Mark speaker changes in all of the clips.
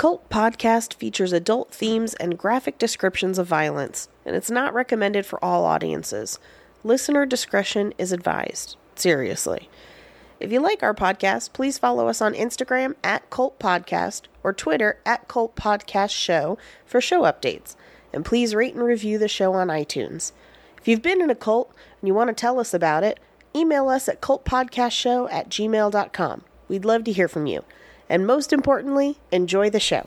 Speaker 1: Cult Podcast features adult themes and graphic descriptions of violence, and it's not recommended for all audiences. Listener discretion is advised. Seriously. If you like our podcast, please follow us on Instagram at Cult Podcast or Twitter at Cult Podcast Show for show updates. And please rate and review the show on iTunes. If you've been in a cult and you want to tell us about it, email us at cultpodcastshow at gmail.com. We'd love to hear from you. And most importantly, enjoy the show.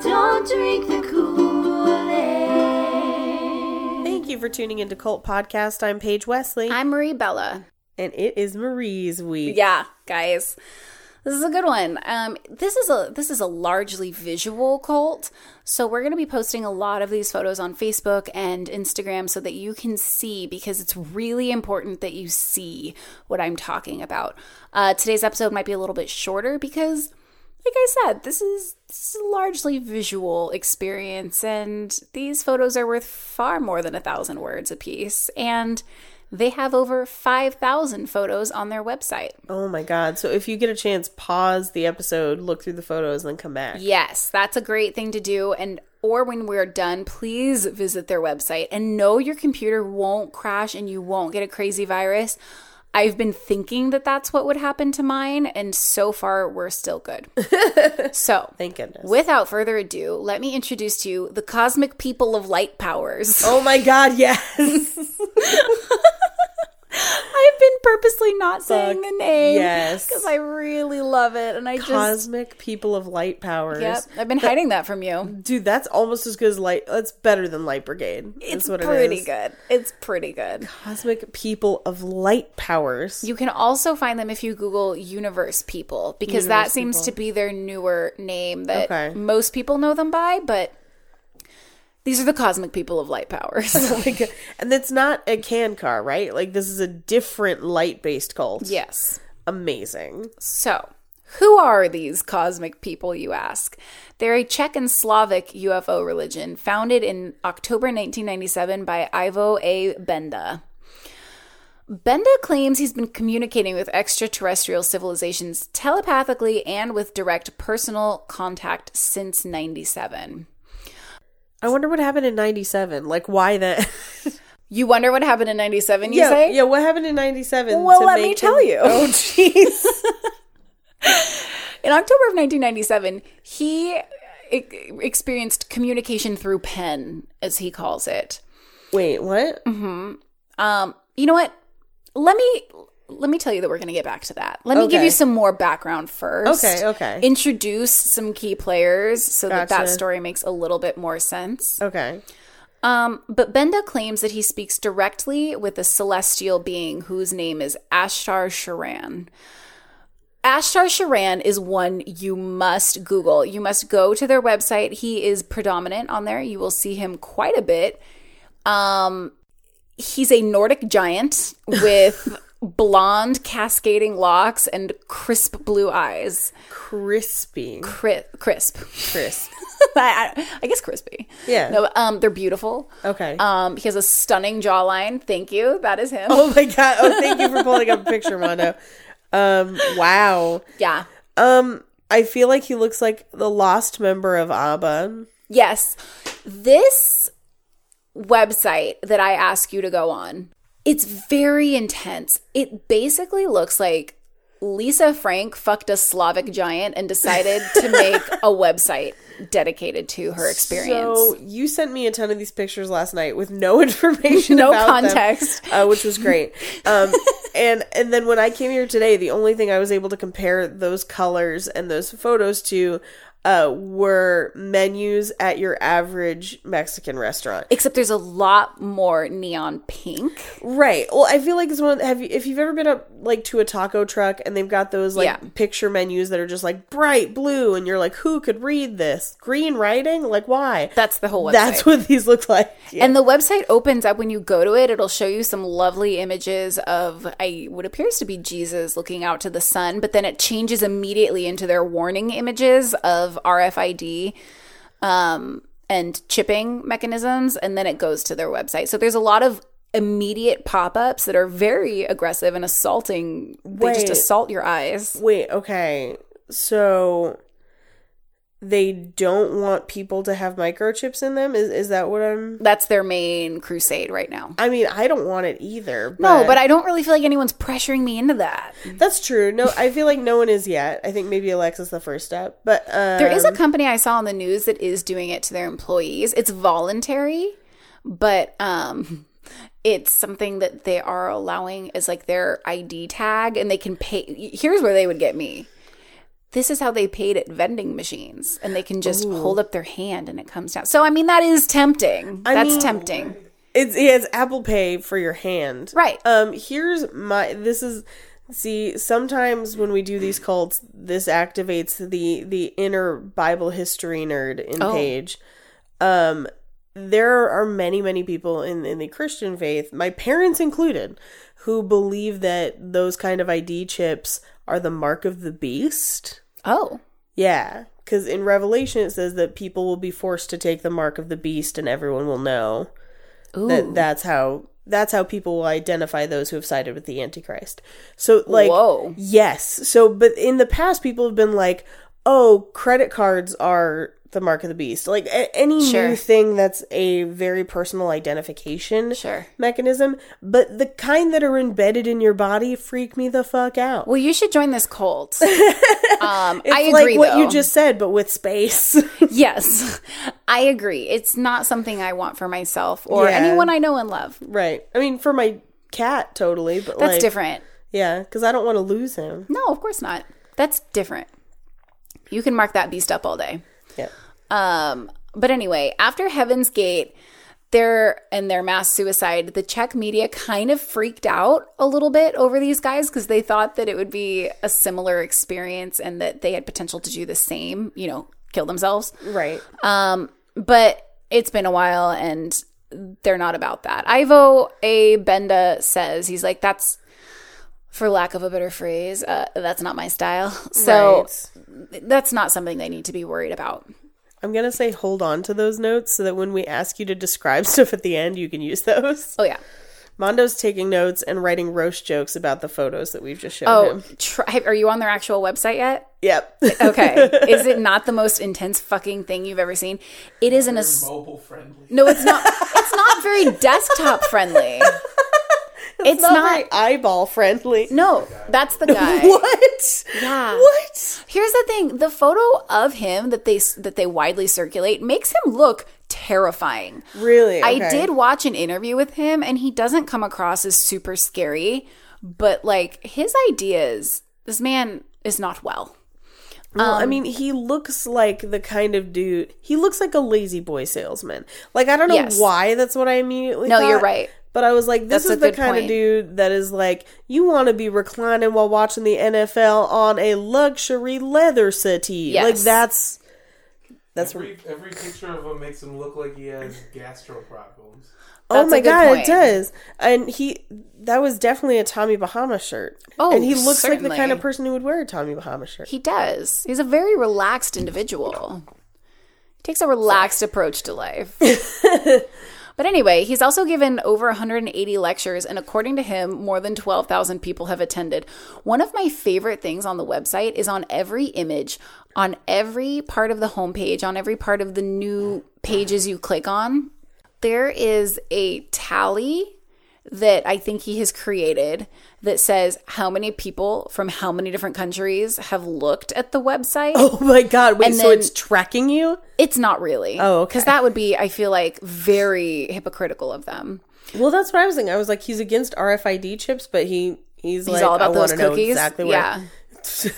Speaker 2: Don't drink the Kool-Aid.
Speaker 1: Thank you for tuning into Cult Podcast. I'm Paige Wesley,
Speaker 3: I'm Marie Bella.
Speaker 1: and it is Marie's week.
Speaker 3: Yeah, guys. This is a good one. Um, this is a this is a largely visual cult, so we're going to be posting a lot of these photos on Facebook and Instagram so that you can see because it's really important that you see what I'm talking about. Uh, today's episode might be a little bit shorter because, like I said, this is, this is a largely visual experience, and these photos are worth far more than a thousand words apiece, and they have over 5,000 photos on their website.
Speaker 1: Oh my god. So if you get a chance, pause the episode, look through the photos, and then come back.
Speaker 3: Yes, that's a great thing to do. And or when we're done, please visit their website and know your computer won't crash and you won't get a crazy virus. I've been thinking that that's what would happen to mine, and so far we're still good. so,
Speaker 1: Thank goodness.
Speaker 3: without further ado, let me introduce to you the cosmic people of light powers.
Speaker 1: oh my god, yes.
Speaker 3: I've been purposely not saying the name
Speaker 1: yes.
Speaker 3: because I really love it, and I just
Speaker 1: Cosmic people of light powers.
Speaker 3: yep, I've been hiding that from you.
Speaker 1: Dude, that's almost as good as light. That's better than Light Brigade.
Speaker 3: It's
Speaker 1: what
Speaker 3: pretty
Speaker 1: it is.
Speaker 3: Pretty good. It's pretty good.
Speaker 1: Cosmic people of light powers.
Speaker 3: You can also find them if you Google Universe People because that seems
Speaker 1: People.
Speaker 3: to be their newer name that
Speaker 1: Okay.
Speaker 3: most people know them by, but these are the cosmic people of light powers.
Speaker 1: Oh my god. And it's not a can car, right? Like this is a different light based cult.
Speaker 3: yes.
Speaker 1: Amazing.
Speaker 3: So, who are these cosmic people, you ask? They're a Czech and Slavic UFO religion founded in October 1997 by Ivo A. Benda. Benda claims he's been communicating with extraterrestrial civilizations telepathically and with direct personal contact since 97.
Speaker 1: I wonder what happened in 97. Like why that
Speaker 3: You wonder what happened in 97, you
Speaker 1: Yeah,
Speaker 3: say?
Speaker 1: yeah, what happened in 97?
Speaker 3: Well, let me tell
Speaker 1: him-
Speaker 3: you.
Speaker 1: Oh jeez.
Speaker 3: In October of 1997, he experienced communication through pen, as he calls it.
Speaker 1: Wait, what?
Speaker 3: Um, you know what? Let me let me tell you that we're going to get back to that. Let me give you some more background first.
Speaker 1: Okay, okay.
Speaker 3: Introduce some key players so that that story makes a little bit more sense.
Speaker 1: Okay.
Speaker 3: Um, but Benda claims that he speaks directly with a celestial being whose name is Ashtar Sharan. Ashtar Sharan is one you must Google. You must go to their website. He is predominant on there. You will see him quite a bit. Um, he's a Nordic giant with blonde cascading locks and crisp blue eyes.
Speaker 1: Crispy.
Speaker 3: Cri- crisp.
Speaker 1: Crisp.
Speaker 3: I, I- guess crispy.
Speaker 1: Yeah.
Speaker 3: No, um, they're beautiful.
Speaker 1: Okay.
Speaker 3: Um, he has a stunning jawline. Thank you. That is him.
Speaker 1: oh my god. Oh, thank you for pulling up a picture, Mondo. Um, wow.
Speaker 3: Yeah.
Speaker 1: Um, I feel like he looks like the lost member of ABBA.
Speaker 3: Yes. This website that I ask you to go on, it's very intense. It basically looks like Lisa Frank fucked a Slavic giant and decided to make a website dedicated to her experience.
Speaker 1: So you sent me a ton of these pictures last night with no information,
Speaker 3: No
Speaker 1: about them,
Speaker 3: context.
Speaker 1: uh, which was great. Um, and and then when I came here today, the only thing I was able to compare those colors and those photos to uh, were menus at your average Mexican restaurant.
Speaker 3: Except there's a lot more neon pink.
Speaker 1: Right. Well, I feel like it's one. Have you if you've ever been up like to a taco truck and they've got those like
Speaker 3: Yeah.
Speaker 1: picture menus that are just like bright blue and you're like, who could read this? Green writing? Like why?
Speaker 3: That's the whole website.
Speaker 1: That's what these look like. Yeah.
Speaker 3: And the website opens up when you go to it. It'll show you some lovely images of I what appears to be Jesus looking out to the sun, but then it changes immediately into their warning images of RFID um, and chipping mechanisms, and then it goes to their website. So there's a lot of immediate pop-ups that are very aggressive and assaulting. They just assault your eyes.
Speaker 1: Wait, okay. So they don't want people to have microchips in them. Is is that what I'm?
Speaker 3: That's their main crusade right now.
Speaker 1: I mean, I don't want it either.
Speaker 3: No, but I don't really feel like anyone's pressuring me into that.
Speaker 1: that's true. No, I feel like no one is yet. I think maybe Alexa's the first step, but um,
Speaker 3: There is a company I saw on the news that is doing it to their employees. It's voluntary, but um it's something that they are allowing as like their ID tag and they can pay here's where they would get me. This is how they paid at vending machines and they can just hold up their hand and it comes down. So I mean that is tempting. That's
Speaker 1: mean-
Speaker 3: tempting.
Speaker 1: It's yeah, it's Apple Pay for your hand.
Speaker 3: Right.
Speaker 1: Um here's my this is see sometimes when we do these cults this activates the the inner Bible history nerd in
Speaker 3: Oh.
Speaker 1: Paige. Um there are many many people in in the Christian faith, my parents included, who believe that those kind of ID chips are the mark of the beast.
Speaker 3: Oh.
Speaker 1: Yeah, cuz in Revelation it says that people will be forced to take the mark of the beast and everyone will know
Speaker 3: Ooh.
Speaker 1: that that's how that's how people will identify those who have sided with the antichrist so like
Speaker 3: Whoa.
Speaker 1: yes so but in the past people have been like oh credit cards are the mark of the beast like a- any
Speaker 3: Sure.
Speaker 1: new thing that's a very personal identification
Speaker 3: Sure.
Speaker 1: mechanism but the kind that are embedded in your body freak me the fuck out
Speaker 3: Well, you should join this cult. Um, I agree.
Speaker 1: like what you just said but with space
Speaker 3: Yes, I agree. It's not something I want for myself or
Speaker 1: Yeah.
Speaker 3: anyone I know and love.
Speaker 1: right i mean for my cat totally but
Speaker 3: That's
Speaker 1: like
Speaker 3: different.
Speaker 1: yeah because i don't want to lose him
Speaker 3: No, of course not. That's different. You can mark that beast up all day.
Speaker 1: Yeah
Speaker 3: Um, but anyway, after Heaven's Gate, their and their mass suicide, the Czech media kind of freaked out a little bit over these guys because they thought that it would be a similar experience and that they had potential to do the same, you know, kill themselves.
Speaker 1: right
Speaker 3: Um, but it's been a while and they're not about that. Ivo A. Benda says, he's like, that's, for lack of a better phrase, uh, that's not my style. So
Speaker 1: Right.
Speaker 3: that's not something they need to be worried about.
Speaker 1: I'm gonna say hold on to those notes so that when we ask you to describe stuff at the end, you can use those.
Speaker 3: Oh, yeah.
Speaker 1: Mondo's taking notes and writing roast jokes about the photos that we've just shown
Speaker 3: Oh,
Speaker 1: him.
Speaker 3: try, are you on their actual website yet?
Speaker 1: Yep.
Speaker 3: Okay. Is it not the most intense fucking thing you've ever seen? It is an ass-
Speaker 4: Mobile friendly.
Speaker 3: no. It's not. It's not very desktop friendly. It's,
Speaker 1: not,
Speaker 3: not.
Speaker 1: very eyeball friendly.
Speaker 3: no, that's the guy.
Speaker 1: What?
Speaker 3: Yeah.
Speaker 1: What?
Speaker 3: Here's the thing: the photo of him that they that they widely circulate makes him look terrifying.
Speaker 1: Really?
Speaker 3: I did watch an interview with him, and he doesn't come across as super scary, but like his ideas, this man is not well.
Speaker 1: Well,
Speaker 3: Um,
Speaker 1: I mean, he looks like the kind of dude. He looks like a La-Z-Boy salesman. Like I don't know
Speaker 3: Yes.
Speaker 1: why that's what I immediately.
Speaker 3: No, you're right.
Speaker 1: But I was like, this
Speaker 3: That's
Speaker 1: is the kind
Speaker 3: point.
Speaker 1: of dude that is like, you want to be reclining while watching the NFL on a luxury leather settee. Like that's that's
Speaker 4: Every, every picture of him makes him look like he has gastro problems.
Speaker 1: oh my god,
Speaker 3: point.
Speaker 1: it does. And he that was definitely a Tommy Bahama shirt.
Speaker 3: Oh,
Speaker 1: and he looks like the kind of person who would wear a Tommy Bahama shirt.
Speaker 3: He does. He's a very relaxed individual. He takes a relaxed approach to life. but anyway, he's also given over 180 lectures, and according to him, more than 12,000 people have attended. One of my favorite things on the website is on every image, on every part of the homepage, on every part of the new pages you click on, there is a tally that I think he has created that says how many people from how many different countries have looked at the website.
Speaker 1: Oh my god! Wait, so it's tracking you?
Speaker 3: It's not really.
Speaker 1: Oh, okay.
Speaker 3: Because that would be, I feel like, very hypocritical of them.
Speaker 1: Well, that's what I was thinking. I was like, he's against RFID chips, but he he's,
Speaker 3: He's
Speaker 1: like,
Speaker 3: all about
Speaker 1: I
Speaker 3: those cookies.
Speaker 1: exactly what.
Speaker 3: yeah.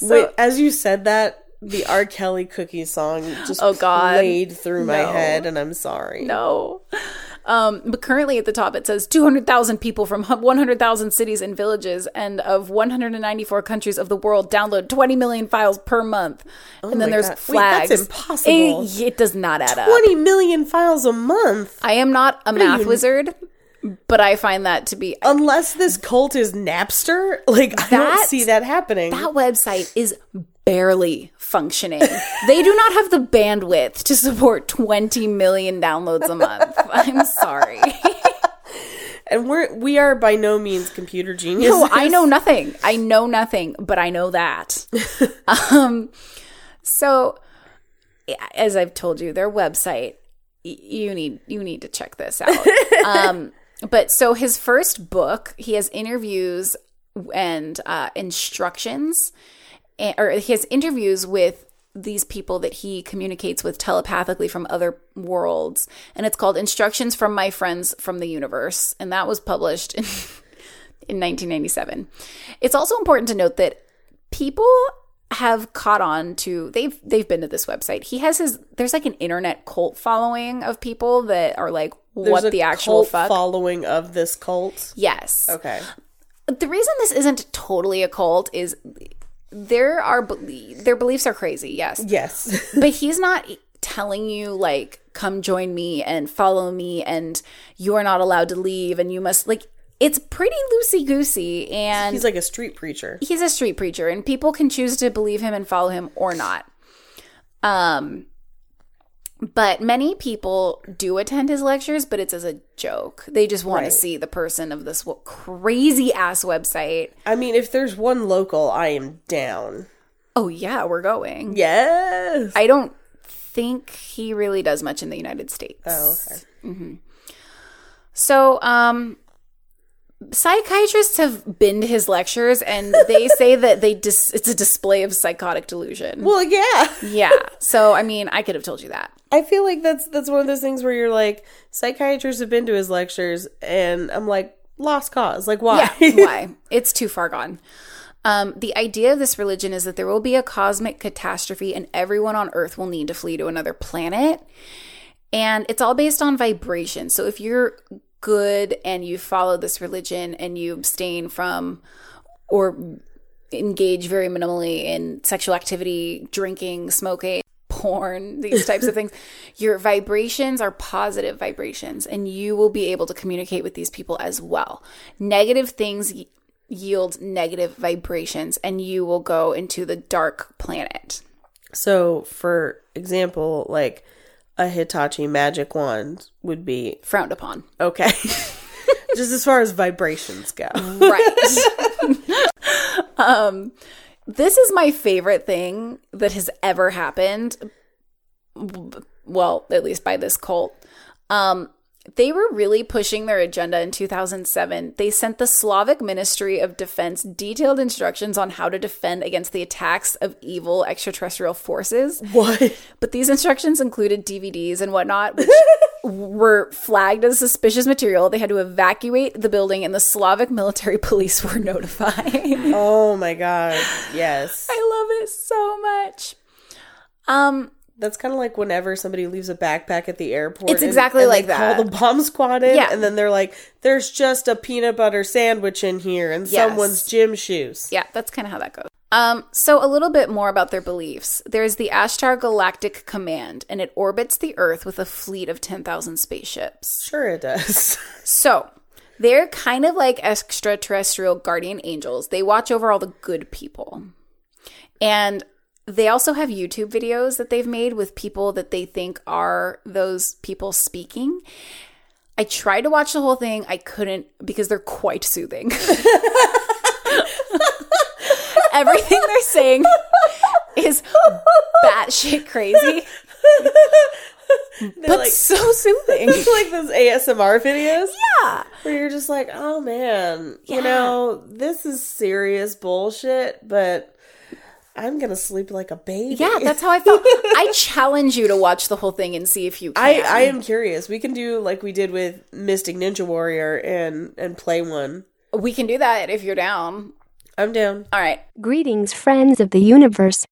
Speaker 1: Wait, as you said that, the R. Kelly cookie song just
Speaker 3: Oh, God.
Speaker 1: played through my
Speaker 3: No.
Speaker 1: head, and I'm sorry.
Speaker 3: No. Um, but currently at the top it says 200,000 people from 100,000 cities and villages and of 194 countries of the world download 20 million files per month. and then
Speaker 1: Oh
Speaker 3: there's
Speaker 1: God. Wait, that's
Speaker 3: flags.
Speaker 1: impossible.
Speaker 3: It, it does not add up.
Speaker 1: Twenty million files a month.
Speaker 3: I am not a math
Speaker 1: you-
Speaker 3: wizard, but I find that to be
Speaker 1: Unless this cult is Napster, like I don't see that happening.
Speaker 3: that website is barely functioning. they do not have the bandwidth to support 20 million downloads a month. I'm sorry.
Speaker 1: and we're we are by no means computer geniuses.
Speaker 3: No, I know nothing. I know nothing, but I know that. um, So, as I've told you, their website y- you need you need to check this out. um, but so his first book, he has interviews and uh, instructions, or his interviews with these people that he communicates with telepathically from other worlds, and it's called Instructions from My Friends from the Universe, and that was published in in 1997. It's also important to note that people have caught on to they've they've been to this website. He has his there's like an internet cult following of people that are like what the actual
Speaker 1: cult
Speaker 3: fuck.
Speaker 1: following of this cult.
Speaker 3: yes.
Speaker 1: Okay.
Speaker 3: The reason this isn't totally a cult is there are belie- their beliefs are crazy. Yes.
Speaker 1: Yes.
Speaker 3: but he's not telling you like come join me and follow me and you're not allowed to leave and you must like it's pretty loosey goosey and
Speaker 1: He's like a street preacher.
Speaker 3: he's a street preacher and people can choose to believe him and follow him or not um but many people do attend his lectures but it's as a joke they just want
Speaker 1: Right.
Speaker 3: to see the person of this crazy ass website
Speaker 1: I mean, if there's one local, I am down.
Speaker 3: oh yeah we're going
Speaker 1: Yes.
Speaker 3: i don't think he really does much in the united states
Speaker 1: oh, okay.
Speaker 3: So, um, psychiatrists have been to his lectures, and they say that they dis- it's a display of psychotic delusion.
Speaker 1: Well, yeah.
Speaker 3: yeah. So, I mean, I could have told you that.
Speaker 1: I feel like that's that's one of those things where you're like, psychiatrists have been to his lectures, and I'm like, lost cause. Like, why?
Speaker 3: Yeah. Why? It's too far gone. Um, the idea of this religion is that there will be a cosmic catastrophe, and everyone on Earth will need to flee to another planet. And it's all based on vibration. So if you're good and you follow this religion and you abstain from or engage very minimally in sexual activity, drinking, smoking, porn, these types of things, your vibrations are positive vibrations and you will be able to communicate with these people as well. Negative things y- yield negative vibrations and you will go into the dark planet.
Speaker 1: So, for example, like a Hitachi magic wand would be
Speaker 3: Frowned upon.
Speaker 1: okay. Just as far as vibrations go.
Speaker 3: Right. um, this is my favorite thing that has ever happened. Well, at least by this cult. Um, they were really pushing their agenda in 2007. They sent the Slavic Ministry of Defense detailed instructions on how to defend against the attacks of evil extraterrestrial forces.
Speaker 1: What?
Speaker 3: But these instructions included DVDs and whatnot, which were flagged as suspicious material. They had to evacuate the building, and the Slavic military police were notified.
Speaker 1: Oh my god. Yes.
Speaker 3: I love it so much. Um,
Speaker 1: That's kind of like whenever somebody leaves a backpack at the airport.
Speaker 3: It's
Speaker 1: and-
Speaker 3: exactly
Speaker 1: and
Speaker 3: like that.
Speaker 1: Call the bomb squad in,
Speaker 3: Yeah.
Speaker 1: and then they're like, "There's just a peanut butter sandwich in here and
Speaker 3: Yes.
Speaker 1: someone's gym shoes."
Speaker 3: yeah, that's kind of how that goes. Um, so a little bit more about their beliefs. There's the Ashtar Galactic Command, and it orbits the Earth with a fleet of 10,000 spaceships.
Speaker 1: Sure, it does.
Speaker 3: So they're kind of like extraterrestrial guardian angels. They watch over all the good people. And they also have YouTube videos that they've made with people that they think are those people speaking. I tried to watch the whole thing. I couldn't because they're quite soothing. Everything they're saying is batshit crazy,
Speaker 1: They're
Speaker 3: but
Speaker 1: like,
Speaker 3: so soothing.
Speaker 1: like those ASMR videos.
Speaker 3: Yeah.
Speaker 1: Where you're just like, oh man,
Speaker 3: Yeah.
Speaker 1: you know, this is serious bullshit, but I'm gonna sleep like a baby.
Speaker 3: Yeah, that's how I felt. I challenge you to watch the whole thing and see if you can.
Speaker 1: I, I am curious. We can do like we did with Mystic Ninja Warrior and and play one.
Speaker 3: we can do that if you're down.
Speaker 1: I'm down.
Speaker 3: All right.
Speaker 5: Greetings, friends of the universe.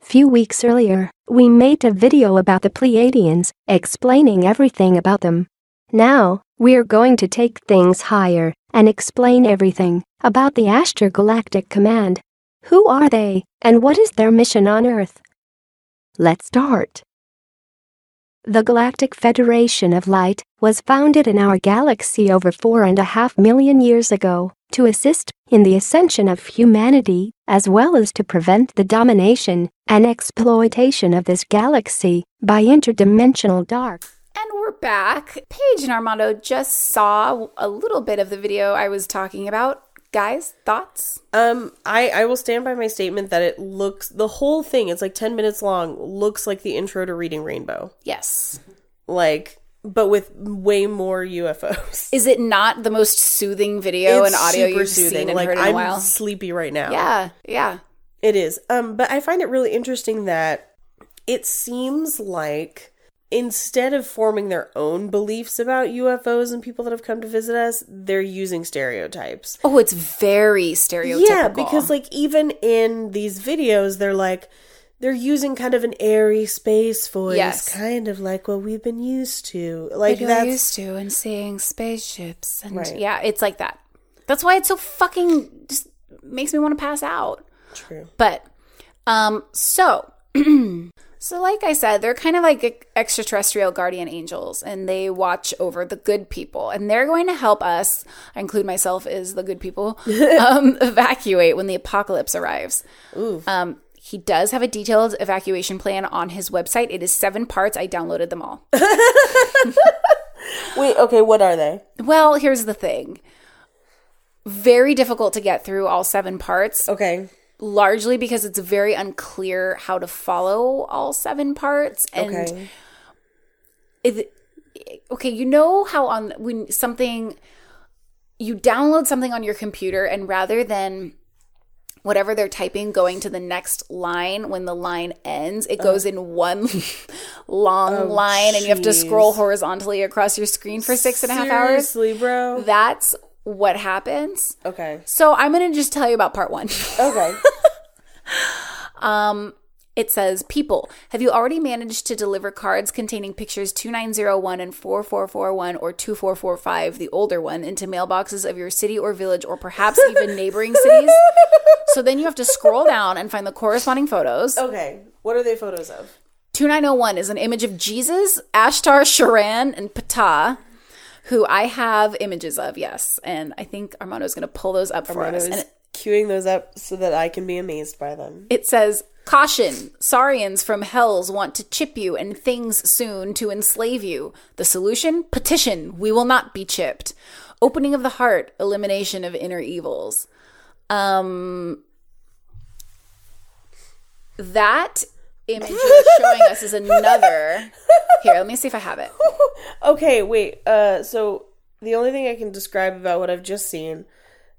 Speaker 5: Few weeks earlier, we made a video about the Pleiadians, explaining everything about them. Now, we're going to take things higher and explain everything about the Ashtar Galactic Command. Who are they, and what is their mission on Earth? Let's start. The Galactic Federation of Light was founded in our galaxy over four and a half million years ago to assist in the ascension of humanity, as well as to prevent the domination and exploitation of this galaxy by interdimensional dark.
Speaker 3: And we're back. Paige and Armando just saw a little bit of the video I was talking about. Guys, thoughts?
Speaker 1: Um, I I will stand by my statement that it looks the whole thing. It's like ten minutes long. Looks like the intro to Reading Rainbow.
Speaker 3: Yes.
Speaker 1: Like, but with way more UFOs.
Speaker 3: Is it not the most soothing video and audio
Speaker 1: super
Speaker 3: you've seen and
Speaker 1: like
Speaker 3: heard in a
Speaker 1: I'm
Speaker 3: while?
Speaker 1: sleepy right now.
Speaker 3: Yeah, yeah.
Speaker 1: It is. Um, but I find it really interesting that it seems like instead of forming their own beliefs about UFOs and people that have come to visit us, they're using stereotypes.
Speaker 3: Oh, it's very stereotypical.
Speaker 1: Yeah, because like even in these videos, they're like they're using kind of an airy space voice,
Speaker 3: Yes.
Speaker 1: kind of like what we've been used to. Like
Speaker 3: you're
Speaker 1: that's
Speaker 3: used to and seeing spaceships and
Speaker 1: Right.
Speaker 3: yeah, it's like that. That's why it's so fucking just makes me want to pass out.
Speaker 1: true.
Speaker 3: But um so so like I said, they're kind of like extraterrestrial guardian angels and they watch over the good people and they're going to help us, I include myself as the good people, um evacuate when the apocalypse arrives. Um he does have a detailed evacuation plan on his website. It is 7 parts. I downloaded them all.
Speaker 1: Wait, okay, what are they?
Speaker 3: Well, here's the thing. Very difficult to get through all seven parts,
Speaker 1: Okay.
Speaker 3: Largely because it's very unclear how to follow all seven parts. And
Speaker 1: Okay.
Speaker 3: it, okay, you know how on when something you download something on your computer and rather than whatever they're typing going to the next line when the line ends it uh. goes in one long oh, line and you have to
Speaker 1: Oh,
Speaker 3: scroll horizontally across your screen for six and a half hours
Speaker 1: Seriously, bro.
Speaker 3: that's what happens.
Speaker 1: Okay.
Speaker 3: So I'm going to just tell you about part one.
Speaker 1: Okay.
Speaker 3: Um, it says, People, have you already managed to deliver cards containing pictures 2901 and 4441 or 2445, the older one, into mailboxes of your city or village or perhaps even neighboring cities? So then you have to scroll down and find the corresponding photos.
Speaker 1: okay. What are they photos of?
Speaker 3: 2901 is an image of Jesus, Ashtar, Sharan, and Ptah, who I have images of, yes. And I think Armando is going to pull those up for
Speaker 1: Armando
Speaker 3: us.
Speaker 1: is
Speaker 3: And
Speaker 1: queuing those up so that I can be amazed by them.
Speaker 3: It says, Caution, Saurians from Hells want to chip you and things soon to enslave you. The solution? Petition. We will not be chipped. Opening of the heart, elimination of inner evils. Um, that image you're showing us is another. Here, let me see if I have it.
Speaker 1: Okay, wait. Uh, so the only thing I can describe about what I've just seen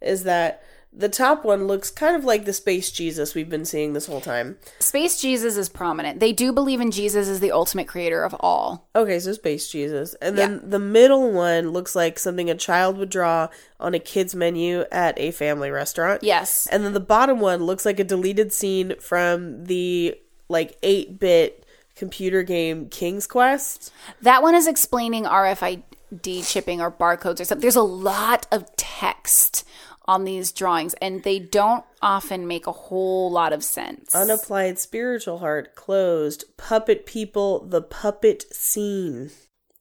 Speaker 1: is that the top one looks kind of like the space Jesus we've been seeing this whole time.
Speaker 3: Space Jesus is prominent. They do believe in Jesus as the ultimate creator of all.
Speaker 1: Okay, so space Jesus, and then the middle one looks like something a child would draw on a kid's menu at a family restaurant.
Speaker 3: Yes.
Speaker 1: and then the bottom one looks like a deleted scene from the like eight bit computer game King's Quest.
Speaker 3: That one is explaining RFID chipping or barcodes or something. There's a lot of text on these drawings, and they don't often make a whole lot of sense.
Speaker 1: Unapplied spiritual heart closed. Puppet people, the puppet scene.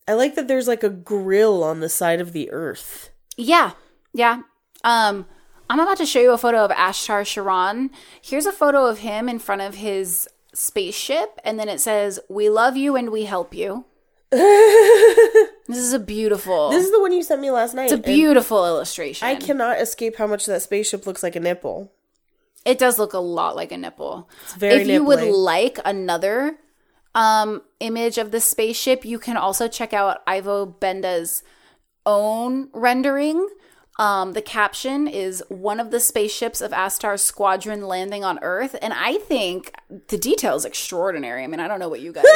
Speaker 1: I like that there's like a grill on the side of the earth.
Speaker 3: yeah, yeah. Um, I'm about to show you a photo of Ashtar Sharan. Here's a photo of him in front of his spaceship, and then it says, "We love you and we help you." this is a beautiful.
Speaker 1: This is the one you sent me last night.
Speaker 3: it's a beautiful illustration.
Speaker 1: I cannot escape how much that spaceship looks like a nipple.
Speaker 3: It does look a lot like a nipple.
Speaker 1: It's very
Speaker 3: if you would like another um image of the spaceship, you can also check out Ivo Benda's own rendering. Um, the caption is one of the spaceships of Ashtar's squadron landing on Earth, and I think the detail is extraordinary. I mean, I don't know what you guys.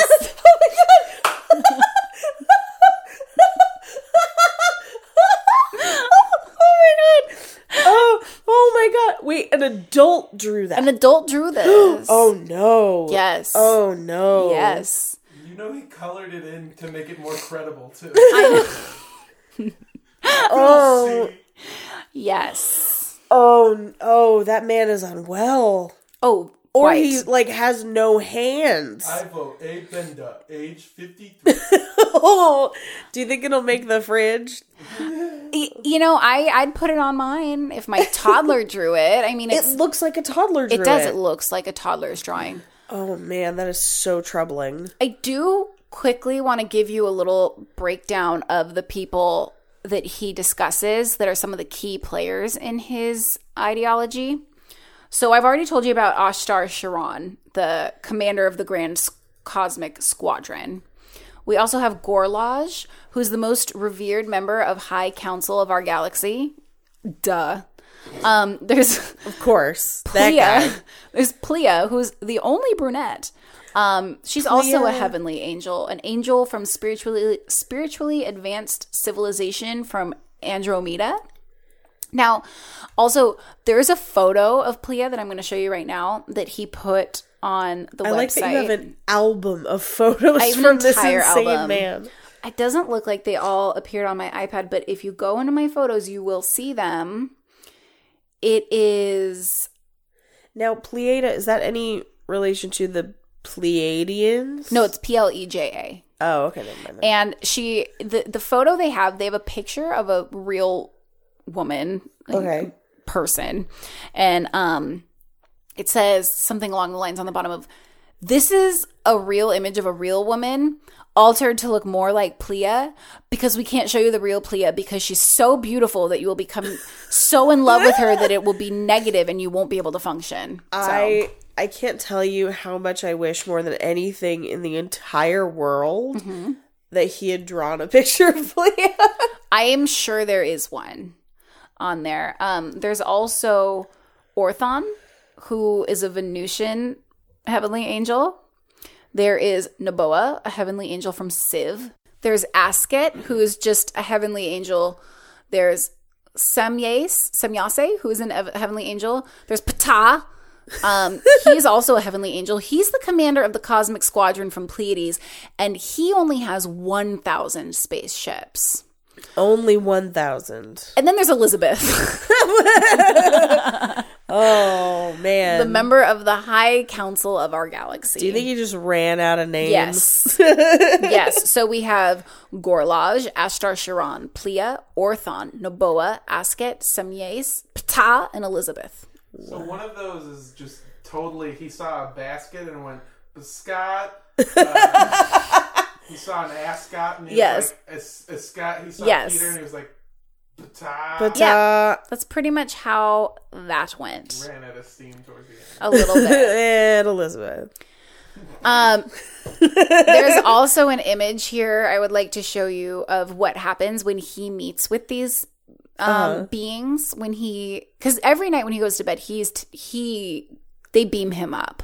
Speaker 1: Oh my god! Oh, oh my god! Wait, an adult drew that.
Speaker 3: An adult drew this.
Speaker 1: oh no!
Speaker 3: Yes.
Speaker 1: Oh no!
Speaker 3: yes.
Speaker 4: You know he colored it in to make it more credible too.
Speaker 1: Oh,
Speaker 3: Yes.
Speaker 1: oh, oh! That man is unwell,
Speaker 3: Oh,
Speaker 1: or
Speaker 3: quite.
Speaker 1: he like has no hands.
Speaker 4: I vote A Benda, age 53.
Speaker 1: Oh, do you think it'll make the fridge?
Speaker 3: You know, I I'd put it on mine if my toddler drew it. I mean,
Speaker 1: It looks like a toddler drew
Speaker 3: it does. It looks like a toddler's drawing.
Speaker 1: Oh man, that is so troubling.
Speaker 3: I do quickly want to give you a little breakdown of the people that he discusses that are some of the key players in his ideology. So I've already told you about Ashtar Sharon, the commander of the Grand Cosmic Squadron. We also have Gorlaj, who's the most revered member of High Council of our galaxy. Duh. Um, there's
Speaker 1: Of course. That guy.
Speaker 3: Plea. There's Plea, who's the only brunette. Um, she's also a heavenly angel, an angel from spiritually spiritually advanced civilization from Andromeda. Now, also, there's a photo of Plea that I'm going to show you right now that he put on the
Speaker 1: I
Speaker 3: website.
Speaker 1: like that you have an album of photos
Speaker 3: I
Speaker 1: from this
Speaker 3: entire
Speaker 1: insane
Speaker 3: album.
Speaker 1: man.
Speaker 3: It doesn't look like they all appeared on my iPad, but if you go into my photos, you will see them. It is
Speaker 1: Now, Pleiada, is that any relation to the Pleiadians?
Speaker 3: no, it's P L E J A.
Speaker 1: Oh, okay. Then.
Speaker 3: And she the the photo they have, they have a picture of a real woman, like,
Speaker 1: Okay.
Speaker 3: person, and um, it says something along the lines on the bottom of, "This is a real image of a real woman." Altered to look more like Plea because we can't show you the real Plea because she's so beautiful that you will become so in love with her that it will be negative and you won't be able to function. So.
Speaker 1: I I can't tell you how much I wish more than anything in the entire world
Speaker 3: Mm-hmm.
Speaker 1: that he had drawn a picture of Pleiada.
Speaker 3: I am sure there is one on there. Um, there's also Orthon, who is a Venusian heavenly angel. There is Naboa, a heavenly angel from Civ. There's Asket, who is just a heavenly angel. There's Semyase, Semyase, who is an ev- heavenly angel. There's Ptah. Um, he is also a heavenly angel. He's the commander of the cosmic squadron from Pleiades, and he only has 1,000 spaceships.
Speaker 1: Only one thousand.
Speaker 3: And then there's Elizabeth,
Speaker 1: Oh man.
Speaker 3: the member of the High Council of our galaxy.
Speaker 1: Do you think he just ran out of names?
Speaker 3: Yes. yes. So we have Gorlaj, Ashtar Sharon, Plea, Orthon, Noboa, Asket, Semyase, Ptah, and Elizabeth.
Speaker 4: So one of those is just totally. He saw a basket and went Scott. Uh, he saw an ascot and he
Speaker 3: Yes.
Speaker 4: was like, "Es- Escot. He saw
Speaker 3: Yes.
Speaker 4: Peter and he was like, Pata.
Speaker 1: But
Speaker 3: Yeah. That's pretty much how that went.
Speaker 4: Ran out of steam towards the end.
Speaker 3: A little bit.
Speaker 1: and Elizabeth.
Speaker 3: Um, there's also an image here I would like to show you of what happens when he meets with these um, beings. When he, because every night when he goes to bed, he's t- he they beam him up,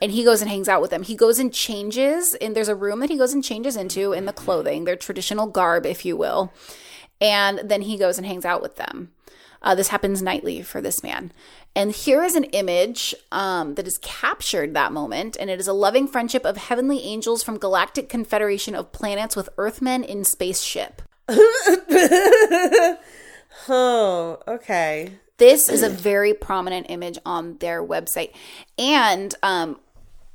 Speaker 3: and he goes and hangs out with them. He goes and changes, and there's a room that he goes and changes into in the clothing, their traditional garb, if you will, and then he goes and hangs out with them. Uh, this happens nightly for this man. And here is an image um, that has captured that moment, and it is a loving friendship of heavenly angels from Galactic Confederation of Planets with Earthmen in spaceship.
Speaker 1: Oh, okay.
Speaker 3: This is a very prominent image on their website. And um,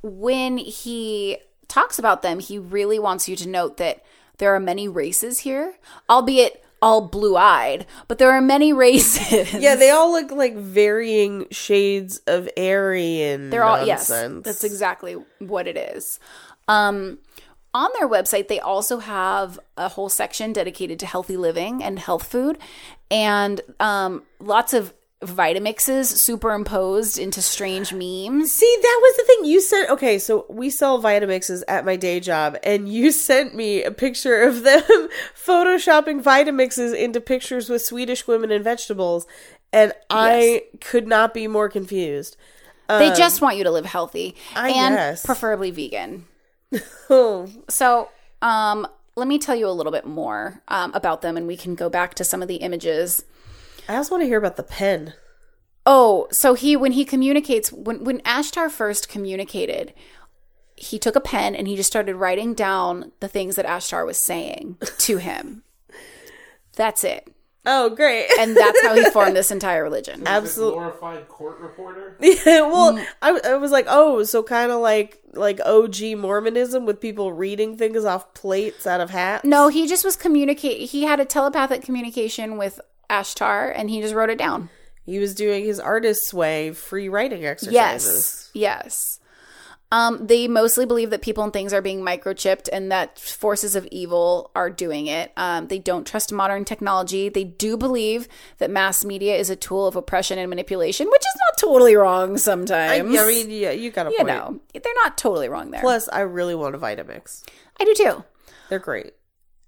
Speaker 3: when he talks about them, he really wants you to note that there are many races here, albeit all blue eyed, but there are many races.
Speaker 1: Yeah, they all look like varying shades of Aryan.
Speaker 3: They're all
Speaker 1: nonsense.
Speaker 3: yes. That's exactly what it is. Um, on their website, they also have a whole section dedicated to healthy living and health food, and um, lots of Vitamixes superimposed into strange memes.
Speaker 1: See, that was the thing you sent. Okay, so we sell Vitamixes at my day job, and you sent me a picture of them photoshopping Vitamixes into pictures with Swedish women and vegetables, and I could not be more confused.
Speaker 3: They just want you to live healthy
Speaker 1: I
Speaker 3: and
Speaker 1: guess.
Speaker 3: preferably vegan. So, um, let me tell you a little bit more um, about them, and we can go back to some of the images.
Speaker 1: I also want to hear about the pen.
Speaker 3: Oh, so he when he communicates when when Ashtar first communicated, he took a pen and he just started writing down the things that Ashtar was saying to him. That's it.
Speaker 1: Oh, great.
Speaker 3: And that's how he formed this entire religion.
Speaker 4: Is it glorified court reporter.
Speaker 1: Yeah, well,
Speaker 3: Mm.
Speaker 1: I, I was like, oh, so kind of like like OG Mormonism with people reading things off plates out of hats.
Speaker 3: No, he just was communicate he had a telepathic communication with Ashtar and he just wrote it down.
Speaker 1: he was doing his artist's way free writing exercises.
Speaker 3: Yes. Yes. Um, they mostly believe that people and things are being microchipped and that forces of evil are doing it. Um, they don't trust modern technology. They do believe that mass media is a tool of oppression and manipulation, which is not totally wrong
Speaker 1: I,
Speaker 3: sometimes.
Speaker 1: I mean, yeah, you got a
Speaker 3: you
Speaker 1: point.
Speaker 3: know, they're not totally wrong there.
Speaker 1: Plus, I really want a Vitamix.
Speaker 3: I do too.
Speaker 1: They're great.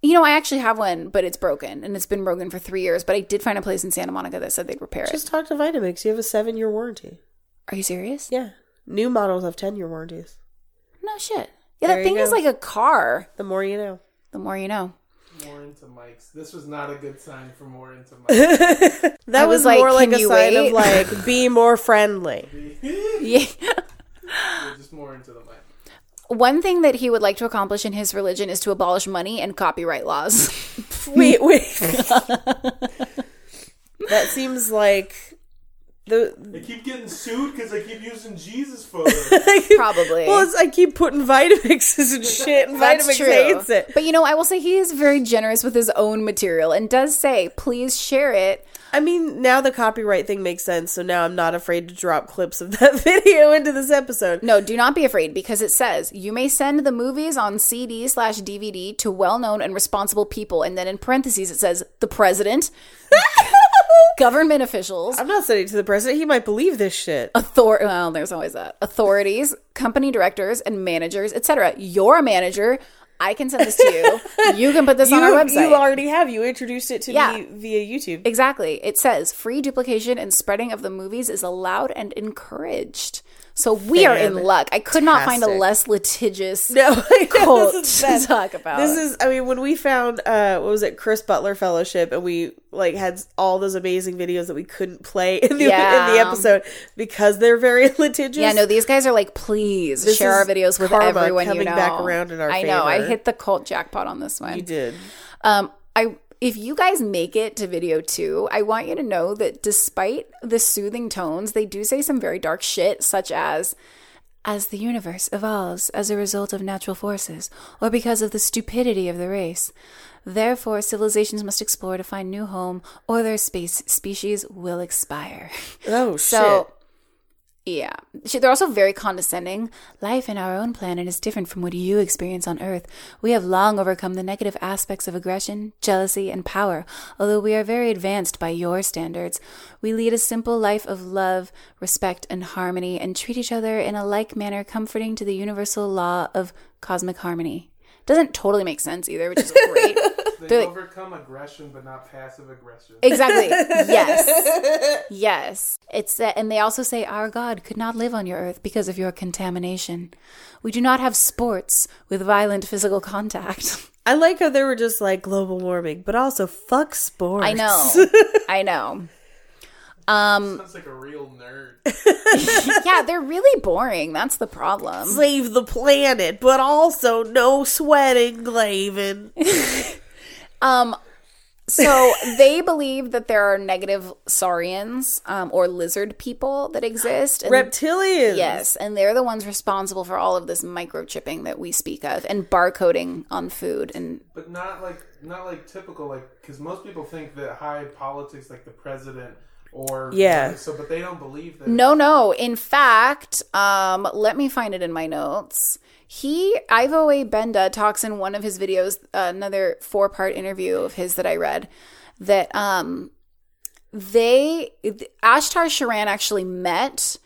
Speaker 3: You know, I actually have one, but it's broken and it's been broken for three years. But I did find a place in Santa Monica that said they'd repair it.
Speaker 1: Just talk to Vitamix. You have a seven year warranty.
Speaker 3: Are you serious?
Speaker 1: Yeah. New models have 10 year warranties.
Speaker 3: No shit. Yeah,
Speaker 1: There
Speaker 3: that
Speaker 1: you
Speaker 3: thing is
Speaker 1: go.
Speaker 3: like a car.
Speaker 1: The more you know.
Speaker 3: The more you know.
Speaker 4: More into mics. This was not a good sign for more into mics.
Speaker 1: That
Speaker 3: I
Speaker 1: was,
Speaker 3: was like,
Speaker 1: more like
Speaker 3: can
Speaker 1: a
Speaker 3: you
Speaker 1: sign
Speaker 3: wait?
Speaker 1: of like, be more friendly.
Speaker 3: Yeah.
Speaker 4: We're just more into the mic.
Speaker 3: One thing that he would like to accomplish in his religion is to abolish money and copyright laws.
Speaker 1: wait, wait. that seems like the.
Speaker 4: I keep getting sued because I keep using Jesus photos.
Speaker 3: Probably.
Speaker 1: Well, it's, I keep putting Vitamixes and shit, and
Speaker 3: That's
Speaker 1: Vitamix
Speaker 3: true.
Speaker 1: hates it.
Speaker 3: But you know, I will say he is very generous with his own material and does say, please share it.
Speaker 1: I mean, now the copyright thing makes sense, so now I'm not afraid to drop clips of that video into this episode.
Speaker 3: No, do not be afraid because it says you may send the movies on CD slash DVD to well known and responsible people. And then in parentheses, it says the president, government officials,
Speaker 1: I'm not sending it to the president. He might believe this shit.
Speaker 3: author well there's always that authorities company directors and managers etc you're a manager i can send this to you you can put this on our website
Speaker 1: you already have. You introduced it to
Speaker 3: Yeah.
Speaker 1: me via YouTube.
Speaker 3: exactly it says free duplication and spreading of the movies is allowed and encouraged so we are in luck i could not find a less litigious
Speaker 1: No,
Speaker 3: cult to talk about
Speaker 1: This is, I mean, when we found, uh, what was it, Chris Butler Fellowship, and we like had all those amazing videos that we couldn't play in the in the episode because they're very litigious.
Speaker 3: yeah, no, these guys are like, please
Speaker 1: This
Speaker 3: share our videos with everyone you
Speaker 1: coming
Speaker 3: know.
Speaker 1: back around in our
Speaker 3: I know, I hit the cult jackpot on this one.
Speaker 1: you did.
Speaker 3: Um, I if you guys make it to video two, I want you to know that despite the soothing tones, they do say some very dark shit, such as as the universe evolves as a result of natural forces or because of the stupidity of the race. Therefore, civilizations must explore to find new home or their space species will expire.
Speaker 1: Oh
Speaker 3: So,
Speaker 1: shit!
Speaker 3: Yeah. They're also very condescending. Life in our own planet is different from what you experience on Earth. We have long overcome the negative aspects of aggression, jealousy, and power, although we are very advanced by your standards. We lead a simple life of love, respect, and harmony, and treat each other in a like manner comforting to the universal law of cosmic harmony. Doesn't totally make sense either, which is great.
Speaker 4: They
Speaker 3: They're like-
Speaker 4: overcome aggression, but not passive aggression.
Speaker 3: Exactly. Yes. Yes. It's that, and they also say our God could not live on your earth because of your contamination. We do not have sports with violent physical contact.
Speaker 1: I like how they were just like global warming, but also fuck sports.
Speaker 3: I know. I know. Um
Speaker 4: Sounds like a real nerd.
Speaker 3: yeah, they're really boring. That's the problem.
Speaker 1: Save the planet, but also no sweating, Glavin.
Speaker 3: Um so they believe that there are negative saurians um, or lizard people that exist. and-
Speaker 1: Reptilians.
Speaker 3: Yes, and they're the ones responsible for all of this microchipping that we speak of and barcoding on food and
Speaker 4: but not like not like typical like because most people think that high politics like the president or
Speaker 1: Yeah.
Speaker 4: so but they don't believe that
Speaker 3: No, no. In fact, um, let me find it in my notes. He, Ivo A. Benda, talks in one of his videos, uh, another four part interview of his that I read, that um, they, Ashtar Sharan actually met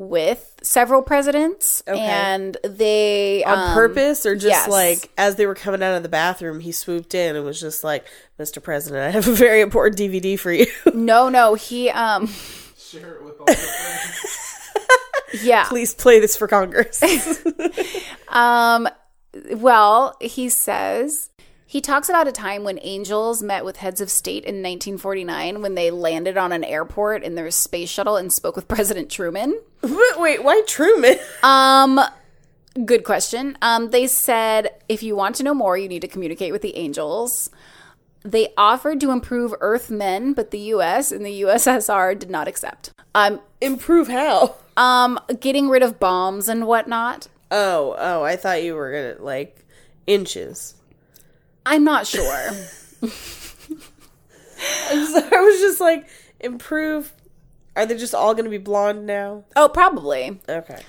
Speaker 3: with several presidents
Speaker 1: Okay.
Speaker 3: and they.
Speaker 1: On
Speaker 3: um,
Speaker 1: purpose, or just
Speaker 3: yes.
Speaker 1: like as they were coming out of the bathroom, he swooped in and was just like, "Mr. President, I have a very important DVD for you.
Speaker 3: No, no. He, um,
Speaker 4: share it with all their friends.
Speaker 3: yeah.
Speaker 1: Please play this for Congress."
Speaker 3: Um, well, he says he talks about a time when angels met with heads of state in 1949 when they landed on an airport in their space shuttle and spoke with President Truman.
Speaker 1: wait, wait, why Truman?
Speaker 3: Um, good question. Um, they said if you want to know more, you need to communicate with the angels. They offered to improve Earthmen, but the U.S. and the USSR did not accept. Um,
Speaker 1: Improve how?
Speaker 3: um, getting rid of bombs and whatnot.
Speaker 1: Oh, oh, I thought you were gonna like inches.
Speaker 3: I'm not sure.
Speaker 1: So I was just like, improve. Are they just all gonna be blonde now?
Speaker 3: oh, probably.
Speaker 1: Okay.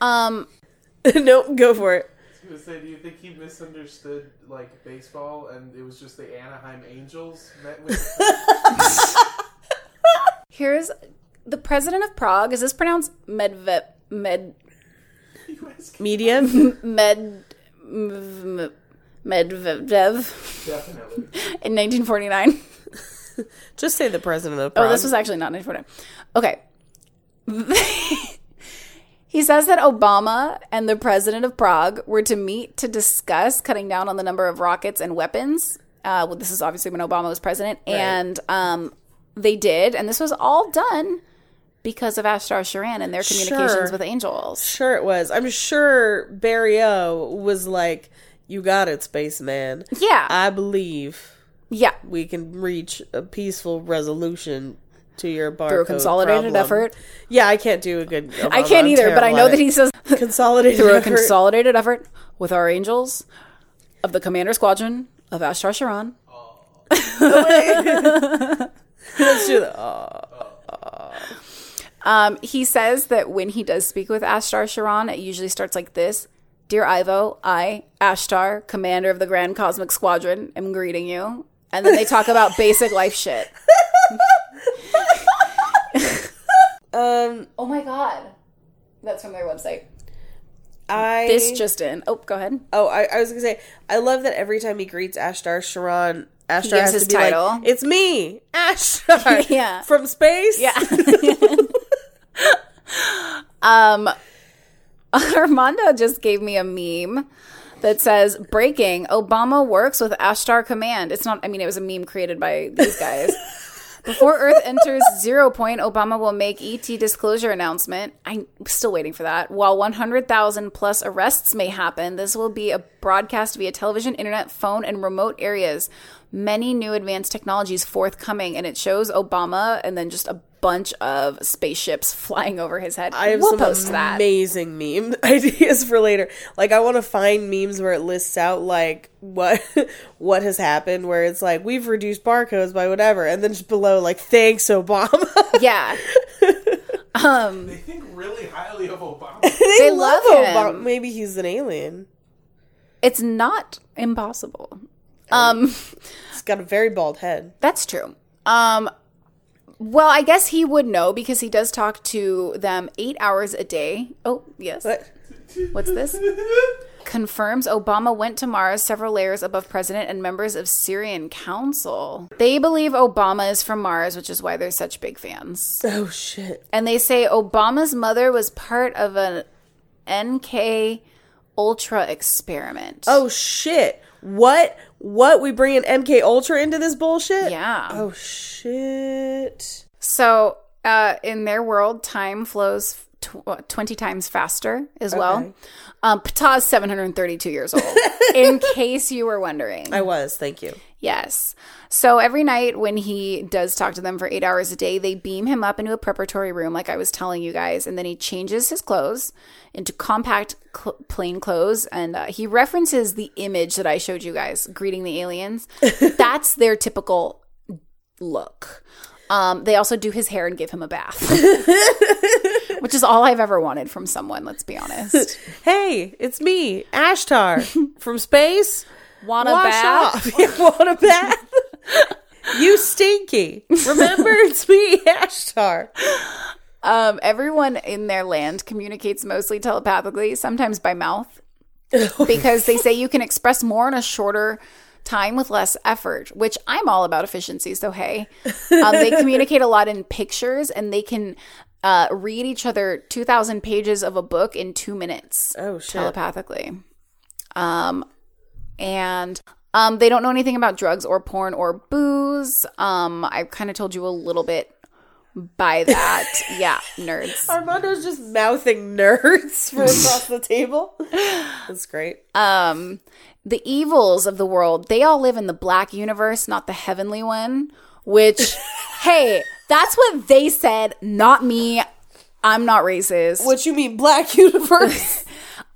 Speaker 3: Um,
Speaker 1: nope, go for it.
Speaker 4: I was gonna say, do you think he misunderstood like baseball, and it was just the Anaheim Angels met with?
Speaker 3: Here's the president of Prague. Is this pronounced Medvedev? Med
Speaker 1: Media.
Speaker 3: Med M- Medvedev
Speaker 4: Definitely.
Speaker 3: in 1949.
Speaker 1: Just say the president of
Speaker 3: Oh,
Speaker 1: Prague.
Speaker 3: Oh, this was actually not 1949. Okay. he says that Obama and the president of Prague were to meet to discuss cutting down on the number of rockets and weapons. Uh, well, this is obviously when Obama was president, and um, they did, and this was all done because of Ashtar Sheran and their communications
Speaker 1: Sure.
Speaker 3: with angels.
Speaker 1: sure it was. I'm sure Barry O was like, "You got it, spaceman.
Speaker 3: Yeah,
Speaker 1: I believe
Speaker 3: yeah.
Speaker 1: we can reach a peaceful resolution to your barcode
Speaker 3: Through a consolidated
Speaker 1: problem."
Speaker 3: effort.
Speaker 1: Yeah, I can't do a good.
Speaker 3: I can't
Speaker 1: I'm
Speaker 3: either, but I know that he says
Speaker 1: consolidated
Speaker 3: through a
Speaker 1: effort.
Speaker 3: consolidated effort with our angels of the Commander Squadron of Ashtar Sheran.
Speaker 1: Let's do that. Oh,
Speaker 3: Um, he says that when he does speak with Ashtar Sheran, it usually starts like this Dear Ivo, I, Ashtar, commander of the Grand Cosmic Squadron, am greeting you. And then they talk about basic life shit.
Speaker 1: um,
Speaker 3: Oh my God. That's from their website.
Speaker 1: I
Speaker 3: This just in. Oh, go ahead.
Speaker 1: Oh, I, I was gonna say, I love that every time he greets Ashtar Sharon, Ashtar has
Speaker 3: his
Speaker 1: to be
Speaker 3: title.
Speaker 1: like, "It's me, Ashtar,
Speaker 3: Yeah.
Speaker 1: from space."
Speaker 3: Yeah. um, Armando just gave me a meme that says breaking Obama works with Ashtar Command. It's not, I mean, it was a meme created by these guys. Before Earth enters zero point, Obama will make ET disclosure announcement. I'm still waiting for that. While 100,000 plus arrests may happen, this will be a broadcast via television, internet, phone, and remote areas. Many new advanced technologies forthcoming, and it shows Obama and then just a bunch of spaceships flying over his head.
Speaker 1: I have
Speaker 3: we'll
Speaker 1: some
Speaker 3: post that.
Speaker 1: amazing meme ideas for later. Like, I want to find memes where it lists out like what what has happened, where it's like we've reduced barcodes by whatever, and then just below like thanks Obama.
Speaker 3: yeah, um,
Speaker 4: They think really highly of Obama.
Speaker 1: they,
Speaker 3: love
Speaker 1: Obama.
Speaker 3: him.
Speaker 1: Maybe he's an alien.
Speaker 3: it's not impossible. Um.
Speaker 1: He's got a very bald head.
Speaker 3: That's true. Um, well, I guess he would know because he does talk to them eight hours a day. Oh, yes.
Speaker 1: What?
Speaker 3: What's this? Confirms Obama went to Mars several layers above president and members of Sirian council. They believe Obama is from Mars, which is why they're such big fans.
Speaker 1: Oh shit!
Speaker 3: And they say Obama's mother was part of an MK Ultra experiment.
Speaker 1: Oh shit! What? What? We bringing MK Ultra into this bullshit?
Speaker 3: yeah.
Speaker 1: Oh shit!
Speaker 3: So, uh, in their world, time flows tw- uh, 20 times faster as well. Um, Ptah is 732 years old, in case you were wondering.
Speaker 1: I was. Thank you.
Speaker 3: Yes. So every night when he does talk to them for eight hours a day, they beam him up into a preparatory room, like I was telling you guys, and then he changes his clothes into compact, cl- plain clothes. And uh, he references the image that I showed you guys greeting the aliens. That's their typical look. Um, they also do his hair and give him a bath, which is all I've ever wanted from someone. Let's be honest.
Speaker 1: Hey, it's me, Ashtar from space.
Speaker 3: Want a
Speaker 1: Wash
Speaker 3: bath?
Speaker 1: off. Want a bath? you stinky. Remember, it's me, Ashtar.
Speaker 3: Um, everyone in their land communicates mostly telepathically, sometimes by mouth, because they say you can express more in a shorter time with less effort, which I'm all about efficiency. So, hey, um, they communicate a lot in pictures and they can uh, read each other 2,000 pages of a book in two minutes
Speaker 1: Oh shit!
Speaker 3: telepathically. Um, and um, they don't know anything about drugs or porn or booze. Um, I kind of told you a little bit by that. yeah, nerds.
Speaker 1: Armando's just mouthing nerds from across the table. That's great.
Speaker 3: um the evils of the world they all live in the black universe not the heavenly one which hey that's what they said not me i'm not racist
Speaker 1: What you mean, Black Universe?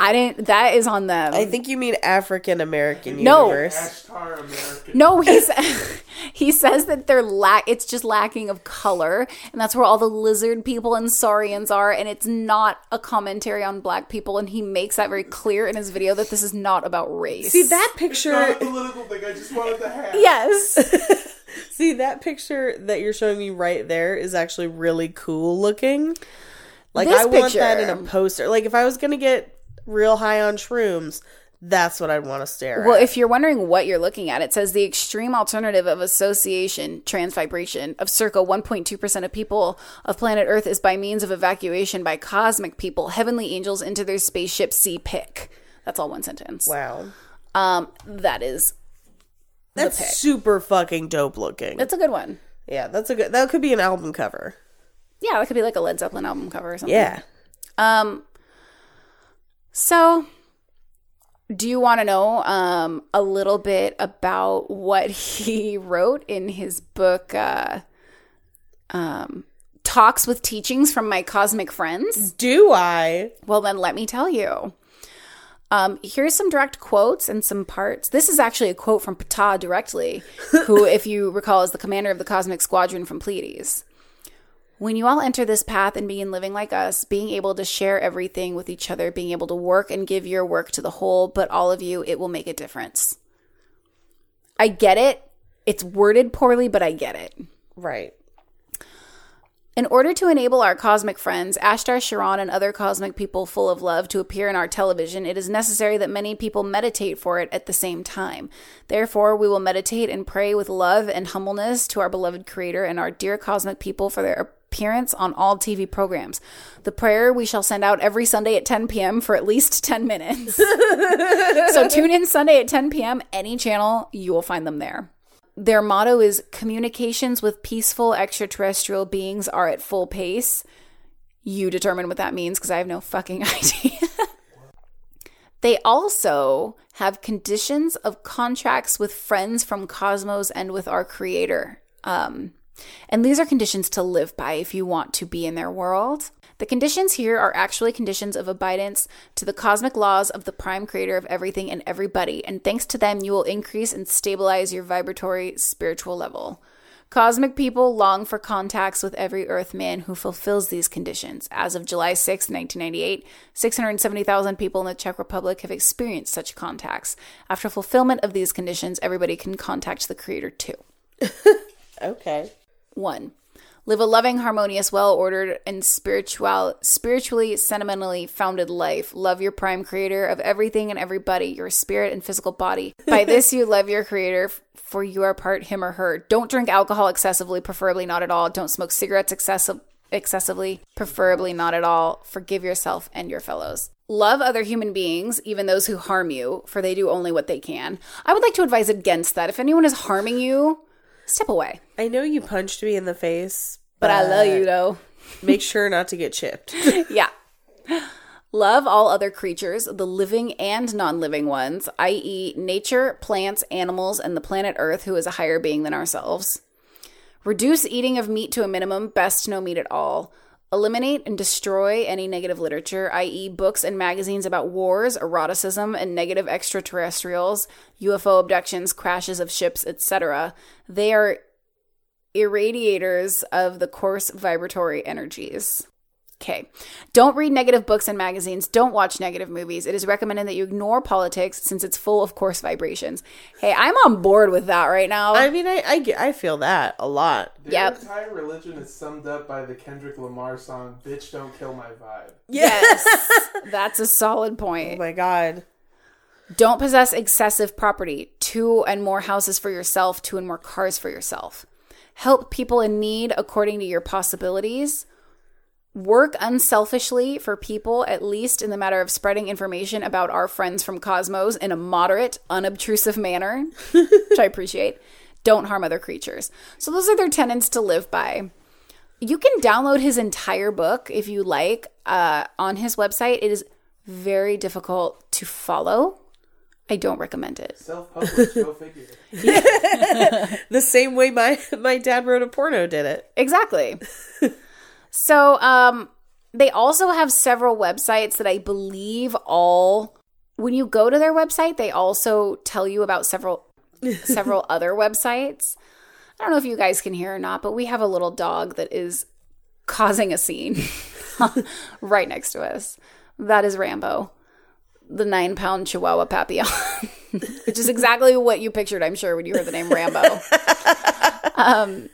Speaker 3: I didn't. That is on them.
Speaker 1: I think you mean African American
Speaker 3: No.
Speaker 1: universe.
Speaker 4: Ashtar American.
Speaker 3: No, he's he says that they're lack. It's just lacking of color, and that's where all the lizard people and saurians are. And it's not a commentary on black people. And he makes that very clear in his video that this is not about race.
Speaker 1: See that
Speaker 4: Not
Speaker 1: picture?
Speaker 4: a political thing. I just wanted to have.
Speaker 3: Yes.
Speaker 1: See that picture that you're showing me right there is actually really cool looking. Like
Speaker 3: This
Speaker 1: I want that in a poster. Like if I was gonna get real high on shrooms, that's what I'd want to stare
Speaker 3: Well,
Speaker 1: at.
Speaker 3: if you're wondering what you're looking at, it says the extreme alternative of association, trans vibration of circa 1.2% of people of planet Earth is by means of evacuation by cosmic people, heavenly angels into their spaceship see pick. That's all one sentence.
Speaker 1: wow,
Speaker 3: Um, that is,
Speaker 1: that's
Speaker 3: pic.
Speaker 1: super fucking dope looking.
Speaker 3: that's a good one.
Speaker 1: yeah, that's a good. That could be an album cover.
Speaker 3: Yeah, that could be like a Led Zeppelin album cover or something.
Speaker 1: Yeah.
Speaker 3: Um. So, do you want to know um a little bit about what he wrote in his book? Uh, um, talks with teachings from my cosmic friends.
Speaker 1: Do I?
Speaker 3: Well, then let me tell you. Um, here's some direct quotes and some parts. This is actually a quote from Ptah directly, who, if you recall, is the commander of the Cosmic Squadron from Pleiades. When you all enter this path and begin living like us, being able to share everything with each other, being able to work and give your work to the whole, but all of you, it will make a difference. I get it. It's worded poorly, but I get it.
Speaker 1: Right.
Speaker 3: In order to enable our cosmic friends, Ashtar Sharon, and other cosmic people full of love to appear in our television, it is necessary that many people meditate for it at the same time. Therefore, we will meditate and pray with love and humbleness to our beloved Creator and our dear cosmic people for their appearance on all TV programs. The prayer we shall send out every Sunday at 10 p.m. for at least 10 minutes. so tune in Sunday at 10 p.m. Any channel, you will find them there. Their motto is communications with peaceful extraterrestrial beings are at full pace. You determine what that means because I have no fucking idea. they also have conditions of contracts with friends from Cosmos and with our creator. Um, and these are conditions to live by if you want to be in their world. The conditions here are actually conditions of abidance to the cosmic laws of the prime creator of everything and everybody, and thanks to them, you will increase and stabilize your vibratory spiritual level. Cosmic people long for contacts with every Earthman who fulfills these conditions. As of July 6, 1998, 670,000 people in the Czech Republic have experienced such contacts. After fulfillment of these conditions, everybody can contact the Creator too.
Speaker 1: Okay.
Speaker 3: 1. Live a loving, harmonious, well-ordered, and spiritual, spiritually, sentimentally founded life. Love your prime creator of everything and everybody, your spirit and physical body. By this, you love your creator, for you are part him or her. Don't drink alcohol excessively, preferably not at all. Don't smoke cigarettes excessive, excessively, preferably not at all. Forgive yourself and your fellows. Love other human beings, even those who harm you, for they do only what they can. I would like to advise against that. If anyone is harming you, step away.
Speaker 1: I know you punched me in the face,
Speaker 3: But I love you though.
Speaker 1: make sure not to get chipped.
Speaker 3: Yeah. Love all other creatures, the living and non living ones, i.e., nature, plants, animals, and the planet Earth, who is a higher being than ourselves. Reduce eating of meat to a minimum, best no meat at all. Eliminate and destroy any negative literature, i.e., books and magazines about wars, eroticism, and negative extraterrestrials, UFO abductions, crashes of ships, etc. They are irradiators of the coarse vibratory energies. Okay. Don't read negative books and magazines. Don't watch negative movies. It is recommended that you ignore politics since it's full of coarse vibrations. Hey, I'm on board with that right now.
Speaker 1: I mean, I, I, I feel that a lot.
Speaker 4: Their
Speaker 3: Yep.
Speaker 4: entire religion is summed up by the Kendrick Lamar song "Bitch Don't Kill My Vibe."
Speaker 3: yes. That's a solid point.
Speaker 1: Oh
Speaker 3: point.
Speaker 1: my god.
Speaker 3: Don't possess excessive property. Two and more houses for yourself, two and more cars for yourself. Help people in need according to your possibilities. Work unselfishly for people, at least in the matter of spreading information about our friends from Cosmos in a moderate, unobtrusive manner, which I appreciate. Don't harm other creatures. So, those are their tenets to live by. You can download his entire book if you like uh, on his website. It is very difficult to follow. I don't recommend it.
Speaker 4: Self-published, go figure.
Speaker 1: The same way my my dad wrote a porno did it.
Speaker 3: Exactly. So, um, they also have several websites that I believe all when you go to their website, they also tell you about several several other websites. I don't know if you guys can hear or not, but we have a little dog that is causing a scene right next to us. That is Rambo, the nine pound Chihuahua Papillon, which is exactly what you pictured, I'm sure, when you heard the name Rambo. um,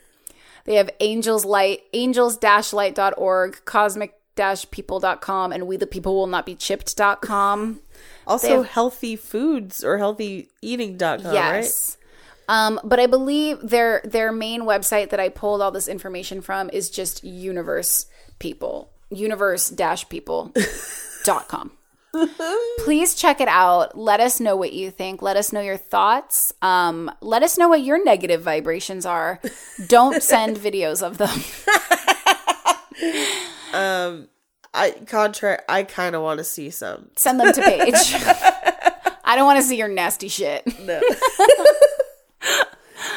Speaker 3: they have angels light, angels-light.org, cosmic-people.com, and we the people will not be chipped.com.
Speaker 1: Also, healthy foods or healthyeating.com, right?
Speaker 3: Yes. Um, but I believe their their main website that I pulled all this information from is just universe people. Universe people.com. Please check it out. Let us know what you think. Let us know your thoughts. Um, let us know what your negative vibrations are. Don't send videos of them.
Speaker 1: um, I contract. I kind of want to see some.
Speaker 3: Send them to Paige. I don't want to see your nasty shit.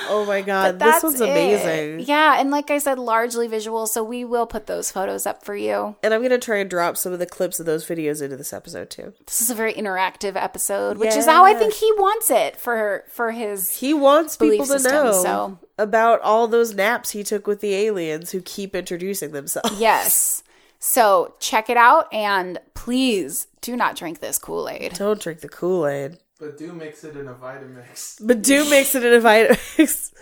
Speaker 1: Oh my god, this
Speaker 3: That's
Speaker 1: one's
Speaker 3: it.
Speaker 1: amazing.
Speaker 3: Yeah, and like I said, largely visual, so we will put those photos up for you.
Speaker 1: And I'm gonna try and drop some of the clips of those videos into this episode too.
Speaker 3: This is a very interactive episode, which is how I think he wants it for for his
Speaker 1: He wants people to
Speaker 3: system,
Speaker 1: know
Speaker 3: so-
Speaker 1: about all those naps he took with the aliens who keep introducing themselves.
Speaker 3: Yes. So check it out and please do not drink this Kool-Aid.
Speaker 1: Don't drink the Kool Aid,
Speaker 6: But do mix it in a Vitamix.
Speaker 1: but do mix it in a Vitamix.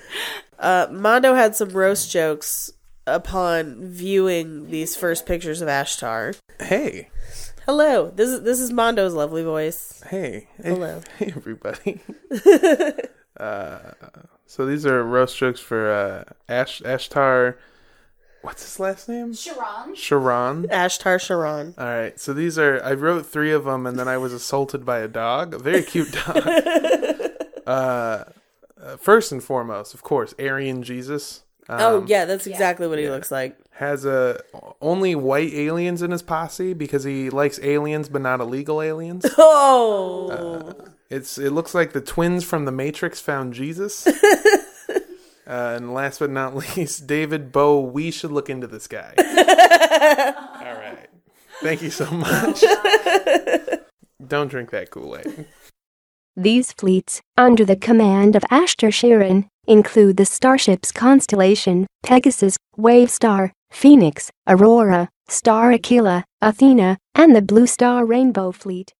Speaker 1: Uh, Mondo had some roast jokes upon viewing these first pictures of Ashtar.
Speaker 4: Hey,
Speaker 1: Hello, this is this is Mondo's lovely voice.
Speaker 4: hey, hey,
Speaker 1: Hello.
Speaker 4: hey, everybody. uh, so these are roast jokes for uh, Ash Ashtar. What's his last name?
Speaker 3: Sharon.
Speaker 4: Sharon.
Speaker 1: Ashtar Sharon.
Speaker 4: All right, so these are. I wrote three of them, and then I was assaulted by a dog, a very cute dog. uh, uh, first and foremost, of course, Aryan Jesus. Um,
Speaker 1: oh yeah, that's exactly what he looks like.
Speaker 4: has a only white aliens in his posse because he likes aliens but not illegal aliens.
Speaker 1: Oh,
Speaker 4: It's it looks like the twins from the Matrix found Jesus. uh, and last but not least, David Bow. We should look into this guy. All right, thank you so much. Don't drink that Kool Aid.
Speaker 5: These fleets, under the command of Ashtar Sheeran, include the starships Constellation, Pegasus, Wavestar, Phoenix, Aurora, Star Aquila, Athena, and the Blue Star Rainbow Fleet.